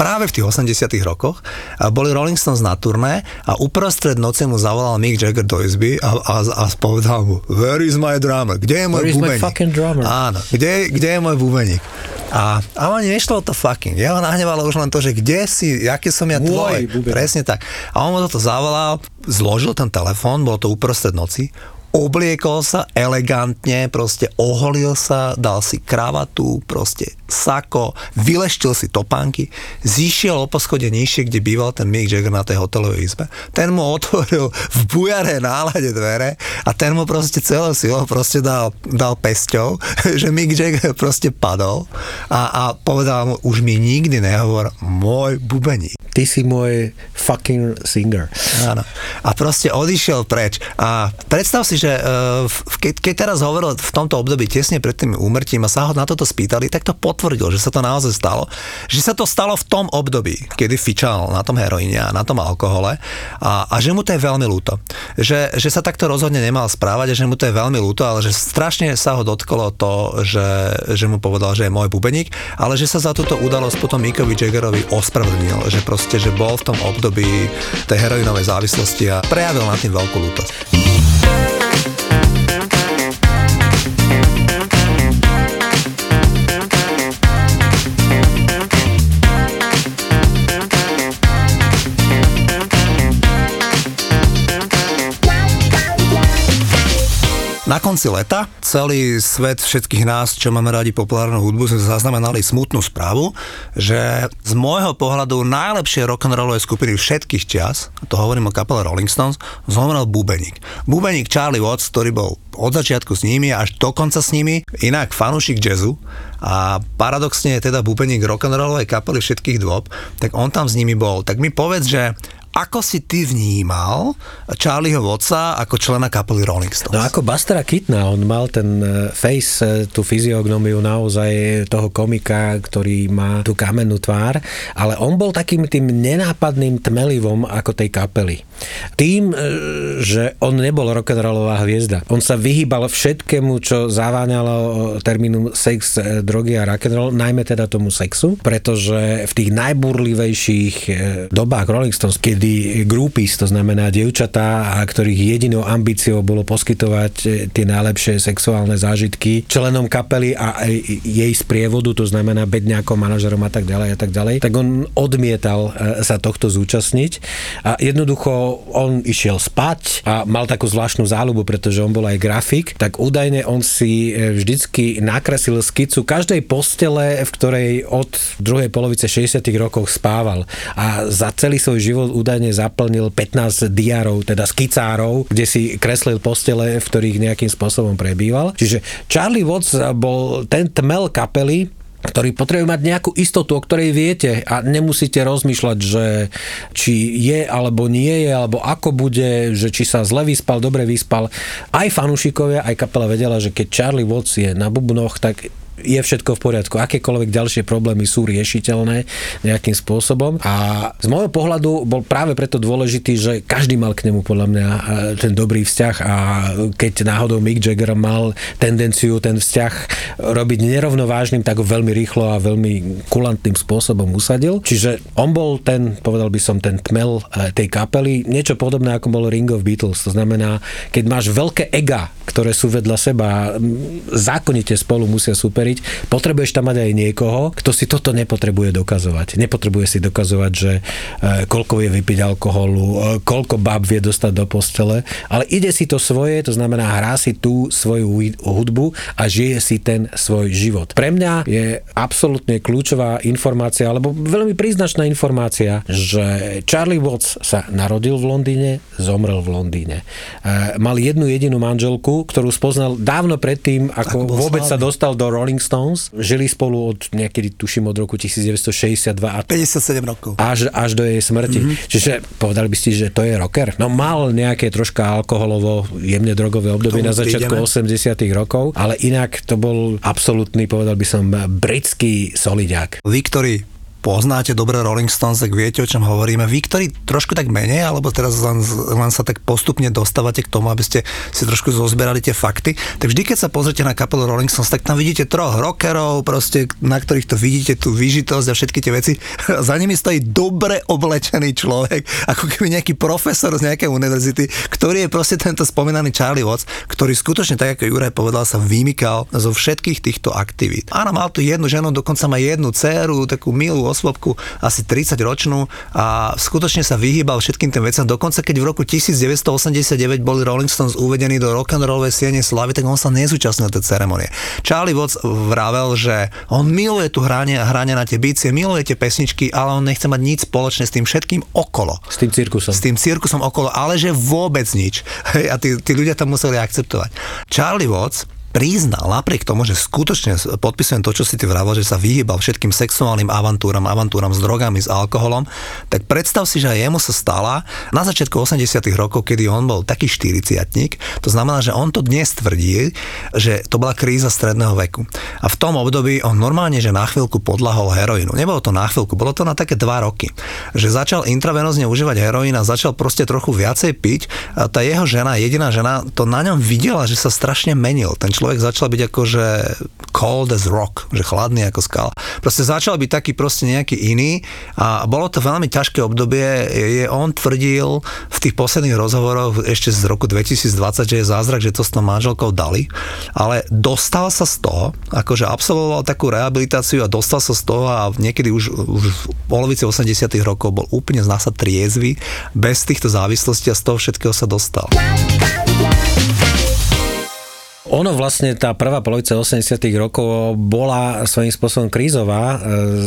práve v tých 80 rokoch a boli Rolling Stones na turné a uprostred noci mu zavolal Mick Jagger do izby a, a, a povedal mu Where is my drummer? Kde je môj Where bubeník? Áno, kde, kde je môj bubeník? A, a ani nešlo o to fucking. Jeho nahnevalo už len to, že kde si, aký som ja tvoj. Presne tak. A on mu toto zavolal, zložil ten telefón, bolo to uprostred noci, obliekol sa elegantne, proste oholil sa, dal si kravatu, proste sako, vyleštil si topánky, zišiel o poschode nižšie, kde býval ten Mick Jagger na tej hotelovej izbe. Ten mu otvoril v bujaré nálade dvere a ten mu proste celou silou proste dal, dal pesťou, že Mick Jagger proste padol a, a povedal mu, už mi nikdy nehovor môj bubeník. Ty si môj fucking singer. Áno. A proste odišiel preč. A predstav si, že uh, keď, teraz hovoril v tomto období tesne pred tým úmrtím a sa ho na toto spýtali, tak to potvrdil, že sa to naozaj stalo. Že sa to stalo v tom období, kedy fičal na tom heroíne a na tom alkohole a, a že mu to je veľmi ľúto. Že, že sa takto rozhodne nemal správať a že mu to je veľmi ľúto, ale že strašne sa ho dotklo to, že, že mu povedal, že je môj bubeník, ale že sa za túto udalosť potom Mikovi Jaggerovi ospravedlnil, že proste, že bol v tom období tej heroinovej závislosti a prejavil na tým veľkú ľútosť. Na konci leta celý svet všetkých nás, čo máme radi populárnu hudbu, sme zaznamenali smutnú správu, že z môjho pohľadu najlepšie rock'n'rollové skupiny všetkých čias, to hovorím o kapele Rolling Stones, zomrel Bubeník. Bubeník Charlie Watts, ktorý bol od začiatku s nimi až do konca s nimi, inak fanúšik jazzu a paradoxne je teda Bubeník rock'n'rollovej kapely všetkých dôb, tak on tam s nimi bol. Tak mi povedz, že ako si ty vnímal Charlieho Wattsa ako člena kapely Rolling Stones? No ako Bastera Kitna, on mal ten e, face, e, tú fyziognomiu naozaj toho komika, ktorý má tú kamennú tvár, ale on bol takým tým nenápadným tmelivom ako tej kapely. Tým, e, že on nebol rock'n'rollová hviezda. On sa vyhýbal všetkému, čo zaváňalo termínu sex, drogy a rock'n'roll, najmä teda tomu sexu, pretože v tých najburlivejších dobách Rolling Stones, keď kedy groupies, to znamená dievčatá, a ktorých jedinou ambíciou bolo poskytovať e, tie najlepšie sexuálne zážitky členom kapely a jej sprievodu, to znamená bedňákom, manažerom a tak ďalej a tak ďalej, tak on odmietal e, sa tohto zúčastniť. A jednoducho on išiel spať a mal takú zvláštnu záľubu, pretože on bol aj grafik, tak údajne on si e, vždycky nakreslil skicu každej postele, v ktorej od druhej polovice 60 rokov spával. A za celý svoj život údajne zaplnil 15 diárov, teda skicárov, kde si kreslil postele, v ktorých nejakým spôsobom prebýval. Čiže Charlie Watts bol ten tmel kapely, ktorý potrebuje mať nejakú istotu, o ktorej viete a nemusíte rozmýšľať, že či je alebo nie je, alebo ako bude, že či sa zle vyspal, dobre vyspal. Aj fanúšikovia, aj kapela vedela, že keď Charlie Watts je na bubnoch, tak je všetko v poriadku. Akékoľvek ďalšie problémy sú riešiteľné nejakým spôsobom. A z môjho pohľadu bol práve preto dôležitý, že každý mal k nemu podľa mňa e, ten dobrý vzťah a keď náhodou Mick Jagger mal tendenciu ten vzťah robiť nerovnovážnym, tak ho veľmi rýchlo a veľmi kulantným spôsobom usadil. Čiže on bol ten, povedal by som, ten tmel e, tej kapely, niečo podobné ako bol Ring of Beatles. To znamená, keď máš veľké ega, ktoré sú vedľa seba, zákonite spolu musia superiť, hovoriť, potrebuješ tam mať aj niekoho, kto si toto nepotrebuje dokazovať. Nepotrebuje si dokazovať, že e, koľko vie vypiť alkoholu, e, koľko báb vie dostať do postele, ale ide si to svoje, to znamená hrá si tú svoju hudbu a žije si ten svoj život. Pre mňa je absolútne kľúčová informácia, alebo veľmi príznačná informácia, že Charlie Watts sa narodil v Londýne, zomrel v Londýne. E, mal jednu jedinú manželku, ktorú spoznal dávno predtým, ako, Ako vôbec sa slávny. dostal do Rolling Stones. Žili spolu od niekedy, tuším, od roku 1962 a 57 rokov. až, až do jej smrti. Mm-hmm. Čiže povedali by ste, že to je rocker? No mal nejaké troška alkoholovo, jemne drogové obdobie na začiatku prídeme. 80 rokov, ale inak to bol absolútny, povedal by som, britský soliďák. Vy, poznáte dobre Rolling Stones, tak viete, o čom hovoríme. Vy, ktorí trošku tak menej, alebo teraz len, len sa tak postupne dostávate k tomu, aby ste si trošku zozberali tie fakty, tak vždy, keď sa pozrite na kapelu Rolling Stones, tak tam vidíte troch rockerov, proste, na ktorých to vidíte, tú výžitosť a všetky tie veci. Za nimi stojí dobre oblečený človek, ako keby nejaký profesor z nejakej univerzity, ktorý je proste tento spomínaný Charlie Watts, ktorý skutočne, tak ako Juraj povedal, sa vymykal zo všetkých týchto aktivít. Áno, mal tu jednu ženu, dokonca má jednu dceru, takú milú osôbku, asi 30 ročnú a skutočne sa vyhýbal všetkým tým veciam. Dokonca keď v roku 1989 boli Rolling Stones uvedení do rock'n'rollovej siene slavy, tak on sa nezúčastnil tej ceremonie. Charlie Watts vravel, že on miluje tu hranie a hranie na tie bicie, miluje tie pesničky, ale on nechce mať nič spoločné s tým všetkým okolo S tým cirkusom. s tým cirkusom okolo, ale že vôbec nič. Hej, a tí, tí ľudia to museli akceptovať. Charlie Watts priznal napriek tomu, že skutočne podpisujem to, čo si ty vravel, že sa vyhýbal všetkým sexuálnym avantúram, avantúram s drogami, s alkoholom, tak predstav si, že aj jemu sa stala na začiatku 80 rokov, kedy on bol taký 40 to znamená, že on to dnes tvrdí, že to bola kríza stredného veku. A v tom období on normálne, že na chvíľku podlahol heroínu. Nebolo to na chvíľku, bolo to na také 2 roky. Že začal intravenozne užívať heroín a začal proste trochu viacej piť. A tá jeho žena, jediná žena, to na ňom videla, že sa strašne menil. Ten človek začal byť ako, že cold as rock, že chladný ako skala. Proste začal byť taký proste nejaký iný a bolo to veľmi ťažké obdobie. Je, on tvrdil v tých posledných rozhovoroch ešte z roku 2020, že je zázrak, že to s tou manželkou dali, ale dostal sa z toho, akože absolvoval takú rehabilitáciu a dostal sa z toho a niekedy už, už v polovici 80 rokov bol úplne z nás triezvy, bez týchto závislostí a z toho všetkého sa dostal. Ono vlastne, tá prvá polovica 80 rokov bola svojím spôsobom krízová e,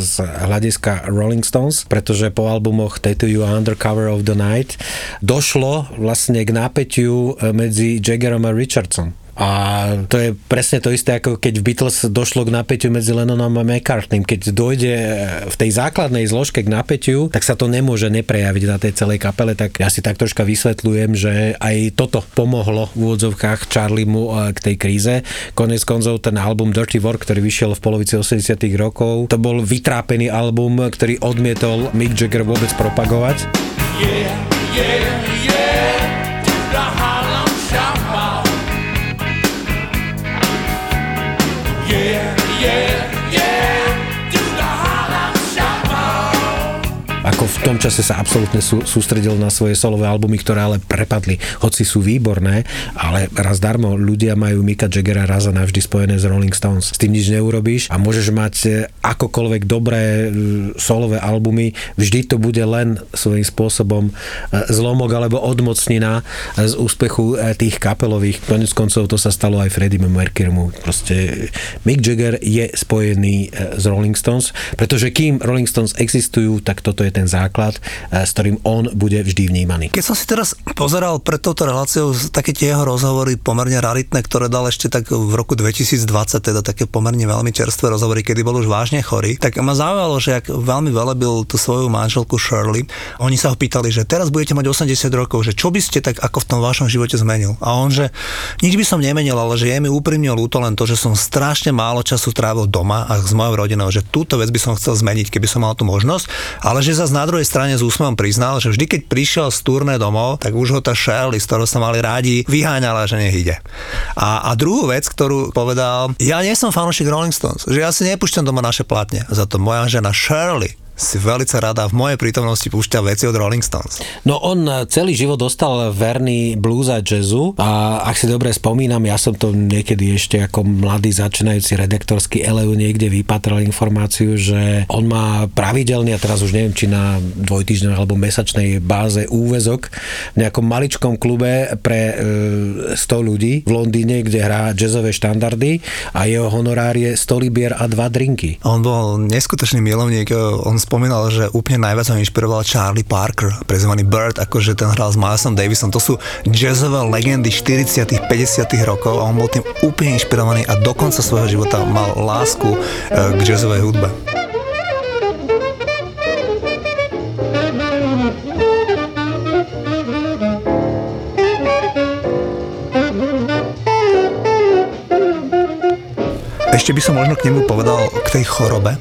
z hľadiska Rolling Stones, pretože po albumoch Tattoo You Undercover of the Night došlo vlastne k nápeťu e, medzi Jaggerom a Richardsom. A to je presne to isté, ako keď v Beatles došlo k napätiu medzi Lennonom a McCartneym. Keď dojde e, v tej základnej zložke k napätiu, tak sa to nemôže neprejaviť na tej celej kapele. Tak ja si tak troška vysvetľujem, že aj toto pomohlo v úvodzovkách Charliemu e, k tej kríze. Konec koncov ten album Dirty Work, ktorý vyšiel v polovici 80 rokov, to bol vytrápený album, ktorý odmietol Mick Jagger vôbec propagovať. Yeah, yeah, Ako v tom čase sa absolútne sú, sústredil na svoje solové albumy, ktoré ale prepadli, hoci sú výborné, ale raz darmo ľudia majú Mika Jaggera raz a navždy spojené s Rolling Stones. S tým nič neurobíš a môžeš mať e, akokoľvek dobré e, solové albumy, vždy to bude len svojím spôsobom e, zlomok alebo odmocnina z úspechu tých kapelových. Konec koncov to sa stalo aj Freddie Mercurymu. Proste Mick Jagger je spojený s Rolling Stones, pretože kým Rolling Stones existujú, tak toto je ten základ, e, s ktorým on bude vždy vnímaný. Keď som si teraz pozeral pred touto reláciou také tie jeho rozhovory pomerne raritné, ktoré dal ešte tak v roku 2020, teda také pomerne veľmi čerstvé rozhovory, kedy bol už vážne chorý, tak ma zaujímalo, že ak veľmi velebil tú svoju manželku Shirley, oni sa ho pýtali, že teraz budete mať 80 rokov, že čo by ste tak ako v tom vašom živote zmenil? A on, že nič by som nemenil, ale že je mi úprimne ľúto len to, že som strašne málo času trávil doma a s mojou rodinou, že túto vec by som chcel zmeniť, keby som mal tú možnosť, ale že zase na druhej strane s úsmevom priznal, že vždy, keď prišiel z turné domov, tak už ho tá Shirley, s ktorou sa mali rádi, vyháňala, že nech ide. A, a druhú vec, ktorú povedal, ja nie som fanúšik Rolling Stones, že ja si nepúšťam doma naše platne, za to moja žena Shirley si veľmi rada v mojej prítomnosti púšťa veci od Rolling Stones. No on celý život dostal verný blues a jazzu a ak si dobre spomínam, ja som to niekedy ešte ako mladý začínajúci redaktorský eleu niekde vypatral informáciu, že on má pravidelný, a teraz už neviem, či na dvojtýždňovej alebo mesačnej báze úvezok v nejakom maličkom klube pre e, 100 ľudí v Londýne, kde hrá jazzové štandardy a jeho honorár je 100 libier a dva drinky. On bol neskutočný milovník, on spomínal, že úplne najviac ho inšpiroval Charlie Parker, prezvaný Bird, akože ten hral s Milesom Davisom. To sú jazzové legendy 40 50 rokov a on bol tým úplne inšpirovaný a do konca svojho života mal lásku e, k jazzovej hudbe. Ešte by som možno k nemu povedal k tej chorobe,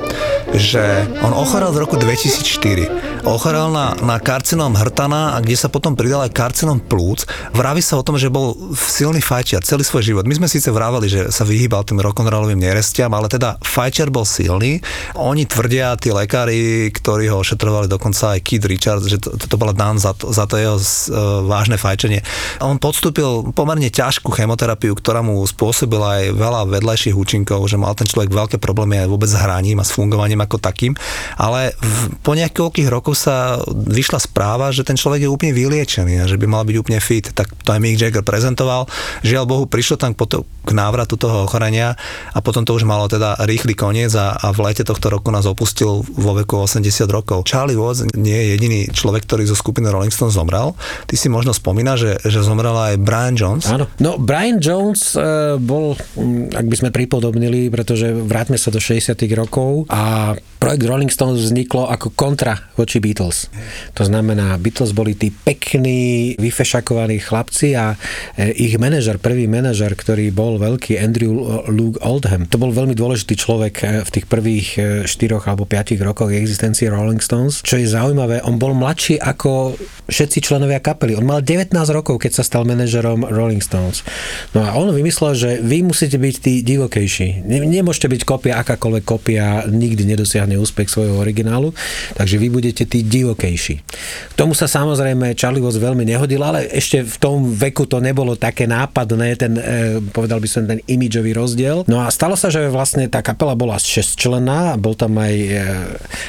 že on ochorel v roku 2004. Ochorel na, na karcinom hrtana a kde sa potom pridal aj karcinom plúc. Vraví sa o tom, že bol silný fajčiar celý svoj život. My sme síce vravali, že sa vyhýbal tým rock'n'rollovým nerestiam, ale teda fajčiar bol silný. Oni tvrdia, tí lekári, ktorí ho ošetrovali, dokonca aj Keith Richards, že to, to bola dan za to, za to jeho uh, vážne fajčenie. On podstúpil pomerne ťažkú chemoterapiu, ktorá mu spôsobila aj veľa vedľajších účinkov, že mal ten človek veľké problémy aj vôbec s hraním a s fungovaním ako takým, ale v, po nejakých rokoch sa vyšla správa, že ten človek je úplne vyliečený a že by mal byť úplne fit. Tak to aj Mick Jagger prezentoval. Žiaľ Bohu, prišlo tam k návratu toho ochorenia a potom to už malo teda rýchly koniec a, a v lete tohto roku nás opustil vo veku 80 rokov. Charlie Watts nie je jediný človek, ktorý zo skupiny Rolling Stones zomrel. Ty si možno spomína, že, že zomrel aj Brian Jones. Áno. No, Brian Jones uh, bol, mm, ak by sme pripodobnili, pretože vráťme sa do 60 rokov a projekt Rolling Stones vzniklo ako kontra voči Beatles. To znamená, Beatles boli tí pekní, vyfešakovaní chlapci a e, ich manažer, prvý manažer, ktorý bol veľký, Andrew Luke Oldham, to bol veľmi dôležitý človek e, v tých prvých 4 e, alebo 5 rokoch existencie Rolling Stones. Čo je zaujímavé, on bol mladší ako všetci členovia kapely. On mal 19 rokov, keď sa stal manažerom Rolling Stones. No a on vymyslel, že vy musíte byť tí divokejší. Nemôžete byť kopia, akákoľvek kopia nikdy nedosiahne úspech svojho originálu, takže vy budete tí divokejší. K tomu sa samozrejme Watts veľmi nehodil, ale ešte v tom veku to nebolo také nápadné, ten, e, povedal by som, ten imidžový rozdiel. No a stalo sa, že vlastne tá kapela bola šestčlenná, bol tam aj e,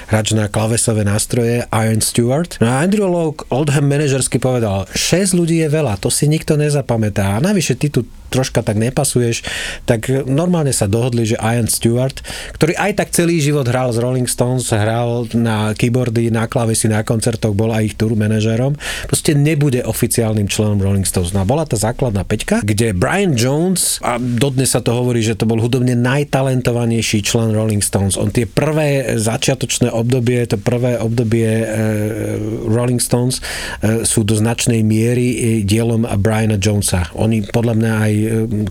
hráč na klavesové nástroje Iron Stewart. No a Andrew Locke, Oldham manažersky povedal, 6 ľudí je veľa, to si nikto nezapamätá. A navyše ty tu troška tak nepasuješ, tak normálne sa dohodli, že Ian Stewart, ktorý aj tak celý život hral z Rolling Stones, hral na keyboardy, na klavesi, na koncertoch, bol aj ich tour manažerom, proste nebude oficiálnym členom Rolling Stones. No bola tá základná peťka, kde Brian Jones, a dodnes sa to hovorí, že to bol hudobne najtalentovanejší člen Rolling Stones. On tie prvé začiatočné obdobie, to prvé obdobie e, Rolling Stones e, sú do značnej miery dielom Briana Jonesa. Oni podľa mňa aj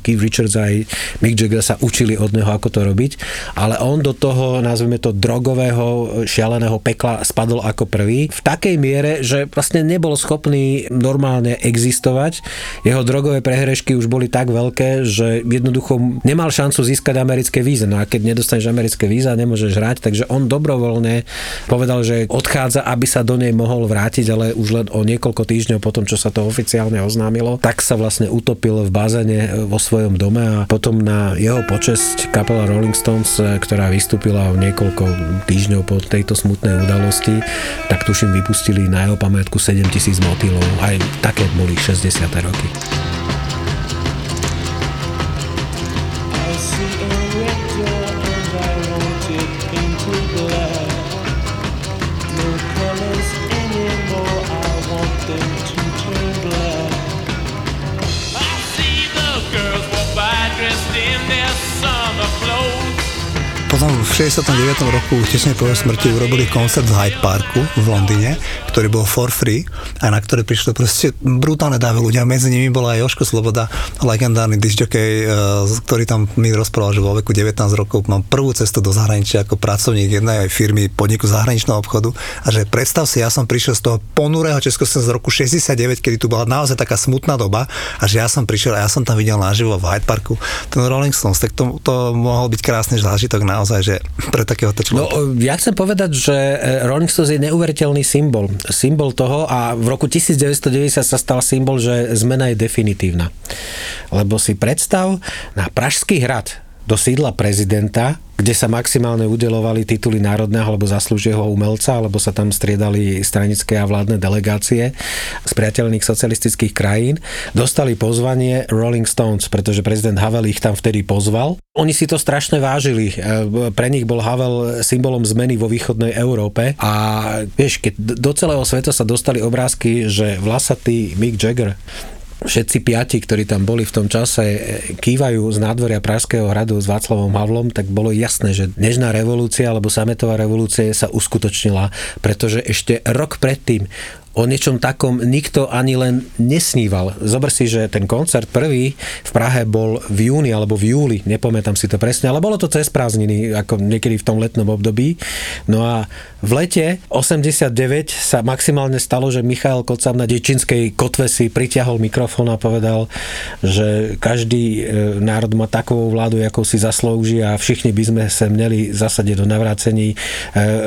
Keith Richards aj Mick Jagger sa učili od neho, ako to robiť, ale on do toho, nazvime to, drogového, šialeného pekla spadol ako prvý v takej miere, že vlastne nebol schopný normálne existovať. Jeho drogové prehrešky už boli tak veľké, že jednoducho nemal šancu získať americké víza. No a keď nedostaneš americké víza, nemôžeš hrať, takže on dobrovoľne povedal, že odchádza, aby sa do nej mohol vrátiť, ale už len o niekoľko týždňov potom, čo sa to oficiálne oznámilo, tak sa vlastne utopil v bazéne vo svojom dome a potom na jeho počesť kapela Rolling Stones, e, ktorá vystúpila niekoľko týždňov po tejto smutnej udalosti, tak tuším vypustili na jeho pamätku 7000 motýlov. Aj také boli 60. roky. V 69. roku, tesne po smrti, urobili koncert v Hyde Parku v Londýne, ktorý bol for free a na ktorý prišli proste brutálne dávy ľudia. Medzi nimi bola aj Joško Sloboda, legendárny disjokej, ktorý tam mi rozprával, že vo veku 19 rokov mám prvú cestu do zahraničia ako pracovník jednej firmy podniku zahraničného obchodu a že predstav si, ja som prišiel z toho ponurého Československa z roku 69, kedy tu bola naozaj taká smutná doba a že ja som prišiel a ja som tam videl naživo v Hyde Parku ten Rolling Stones, tak to, to mohol byť krásny zážitok naozaj, že pre takéhoto No, človeka. ja chcem povedať, že e, Rolling Stones je neuveriteľný symbol. Symbol toho a v roku 1990 sa stal symbol, že zmena je definitívna. Lebo si predstav, na Pražský hrad do sídla prezidenta, kde sa maximálne udelovali tituly národného alebo zaslúžieho umelca, alebo sa tam striedali stranické a vládne delegácie z priateľných socialistických krajín, dostali pozvanie Rolling Stones, pretože prezident Havel ich tam vtedy pozval. Oni si to strašne vážili. E, Pre nich bol Havel symbolom zmeny vo východnej Európe a vieš, keď do celého sveta sa dostali obrázky, že vlasatý Mick Jagger všetci piati, ktorí tam boli v tom čase, e, kývajú z nádvoria Pražského hradu s Václavom Havlom, tak bolo jasné, že dnešná revolúcia alebo sametová revolúcia sa uskutočnila, pretože ešte rok predtým o niečom takom nikto ani len nesníval. Zober si, že ten koncert prvý v Prahe bol v júni alebo v júli, nepamätám si to presne, ale bolo to cez prázdniny, ako niekedy v tom letnom období. No a v lete 89 sa maximálne stalo, že Michal Kocam na Dečinskej kotve si pritiahol mikrofón a povedal, že každý e, národ má takovou vládu, ako si zaslúži a všichni by sme sa mali zasadiť do navrácení e,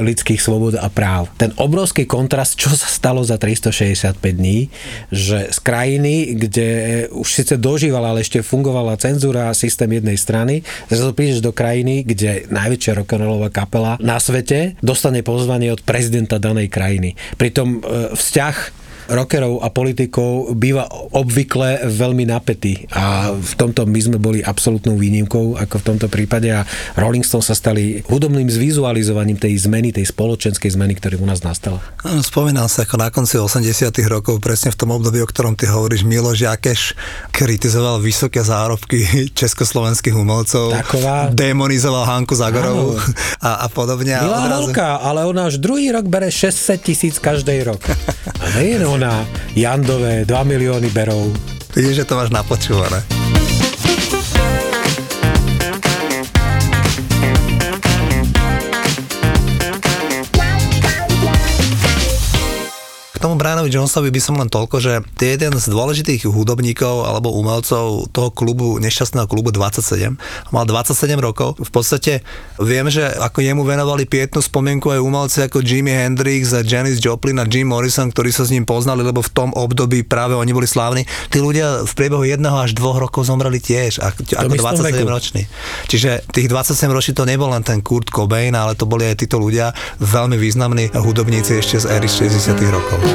lidských svobod a práv. Ten obrovský kontrast, čo sa stalo za 365 dní, že z krajiny, kde už síce dožívala, ale ešte fungovala cenzúra a systém jednej strany, zrazu prídeš do krajiny, kde najväčšia rock'n'rollová kapela na svete dostane pozvanie od prezidenta danej krajiny. Pritom e, vzťah rockerov a politikov býva obvykle veľmi napätý a v tomto my sme boli absolútnou výnimkou ako v tomto prípade a Rolling Stones sa stali hudobným zvizualizovaním tej zmeny, tej spoločenskej zmeny, ktorá u nás nastala. Áno, Spomínam sa, ako na konci 80 rokov, presne v tom období, o ktorom ty hovoríš, Miloš Jakeš kritizoval vysoké zárobky československých umelcov, Taková- demonizoval Hanku Zagorovú a, a podobne. Milá odrazu- Holka, ale ona už druhý rok bere 600 tisíc každý rok. A nie jen ona, Jandové, 2 milióny berov. Vidíš, že to máš napočúvané. Tomu Brianovi Jonesovi by som len toľko, že je jeden z dôležitých hudobníkov alebo umelcov toho klubu, nešťastného klubu 27. Mal 27 rokov. V podstate viem, že ako jemu venovali pietnú spomienku aj umelci ako Jimi Hendrix a Janis Joplin a Jim Morrison, ktorí sa s ním poznali, lebo v tom období práve oni boli slávni. Tí ľudia v priebehu jedného až dvoch rokov zomreli tiež, ako, ako istom 27 veku. ročný. Čiže tých 27 ročný to nebol len ten Kurt Cobain, ale to boli aj títo ľudia, veľmi významní hudobníci ešte z éry 60 rokov.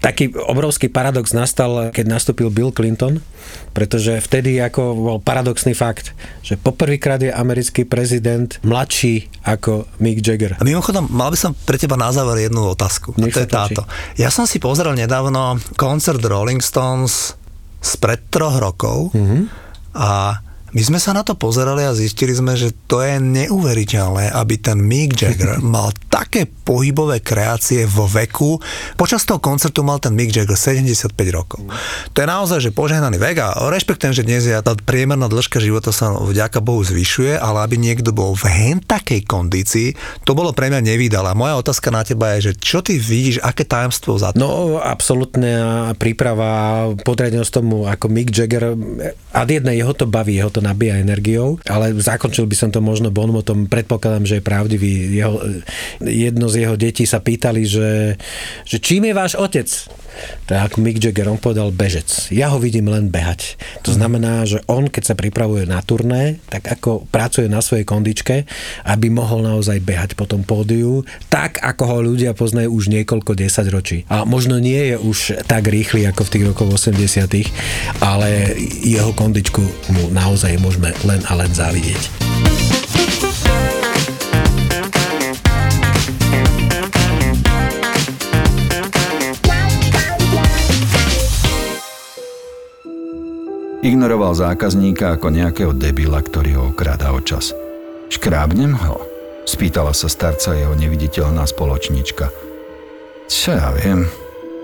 Taký obrovský paradox nastal, keď nastúpil Bill Clinton, pretože vtedy ako bol paradoxný fakt, že poprvýkrát je americký prezident mladší ako Mick Jagger. A mimochodom, mal by som pre teba na záver jednu otázku. A Nech to je táto. Ja som si pozrel nedávno koncert Rolling Stones spred troch rokov Mhm. a my sme sa na to pozerali a zistili sme, že to je neuveriteľné, aby ten Mick Jagger mal také pohybové kreácie vo veku. Počas toho koncertu mal ten Mick Jagger 75 rokov. To je naozaj, že požehnaný vek a rešpektujem, že dnes je tá priemerná dĺžka života sa vďaka Bohu zvyšuje, ale aby niekto bol v hen takej kondícii, to bolo pre mňa nevydalé. A moja otázka na teba je, že čo ty vidíš, aké tajomstvo za to? No, absolútna príprava, podriadenosť tomu, ako Mick Jagger, ad jedné jeho to baví, jeho to nabíja energiou, ale zakončil by som to možno bonmotom, predpokladám, že je pravdivý. Jeho, jedno z jeho detí sa pýtali, že, že čím je váš otec? Tak Mick Jagger, on povedal bežec. Ja ho vidím len behať. To znamená, že on, keď sa pripravuje na turné, tak ako pracuje na svojej kondičke, aby mohol naozaj behať po tom pódiu, tak ako ho ľudia poznajú už niekoľko desať ročí. A možno nie je už tak rýchly ako v tých rokoch 80 ale jeho kondičku mu naozaj môžeme len a len závidieť. Ignoroval zákazníka ako nejakého debila, ktorý ho okráda o čas. Škrábnem ho? Spýtala sa starca jeho neviditeľná spoločnička. Čo ja viem.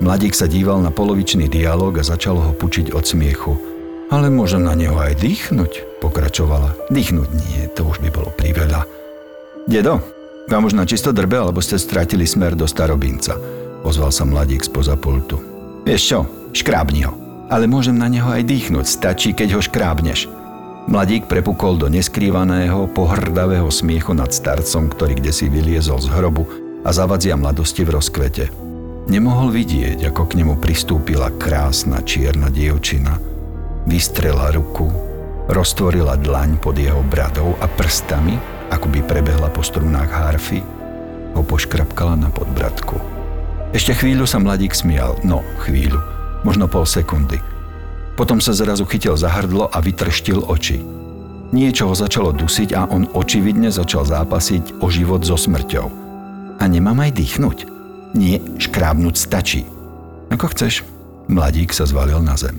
Mladík sa díval na polovičný dialog a začal ho pučiť od smiechu. Ale môžem na neho aj dýchnuť, pokračovala. Dýchnuť nie, to už by bolo priveľa. Dedo, vám už na čisto drbe, alebo ste stratili smer do starobinca, ozval sa mladík spoza pultu. Vieš čo, škrábni ho. Ale môžem na neho aj dýchnuť, stačí, keď ho škrábneš. Mladík prepukol do neskrývaného, pohrdavého smiechu nad starcom, ktorý kde si vyliezol z hrobu a zavadzia mladosti v rozkvete. Nemohol vidieť, ako k nemu pristúpila krásna čierna dievčina. Vystrela ruku, roztvorila dlaň pod jeho bradou a prstami, ako by prebehla po strunách harfy, ho poškrapkala na podbradku. Ešte chvíľu sa mladík smial, no chvíľu, možno pol sekundy. Potom sa zrazu chytil za hrdlo a vytrštil oči. Niečo ho začalo dusiť a on očividne začal zápasiť o život so smrťou. A nemám aj dýchnuť? Nie, škrábnuť stačí. Ako chceš. Mladík sa zvalil na zem.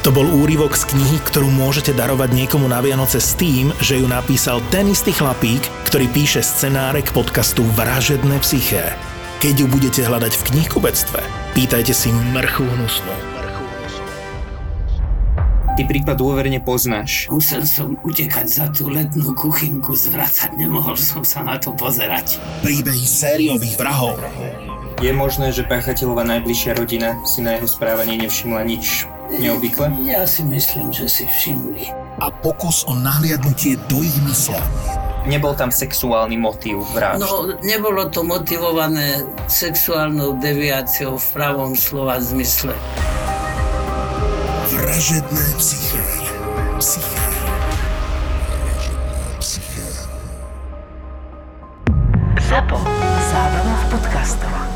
To bol úryvok z knihy, ktorú môžete darovať niekomu na Vianoce s tým, že ju napísal ten istý chlapík, ktorý píše scenáre k podcastu Vražedné psyché. Keď ju budete hľadať v knihkubectve, pýtajte si mrchu hnusnú. Ty prípad dôverne poznáš. Musel som utekať za tú letnú kuchynku, zvracať nemohol som sa na to pozerať. Príbehy sériových vrahov. Je možné, že páchateľová najbližšia rodina si na jeho správanie nevšimla nič neobvykle? Ja si myslím, že si všimli. A pokus o nahliadnutie do ich mysle. Nebol tam sexuálny motív vražd. No, nebolo to motivované sexuálnou deviáciou v pravom slova zmysle. Vražedné psyché. Psyché. ZAPO. Zábrná v podcastovách.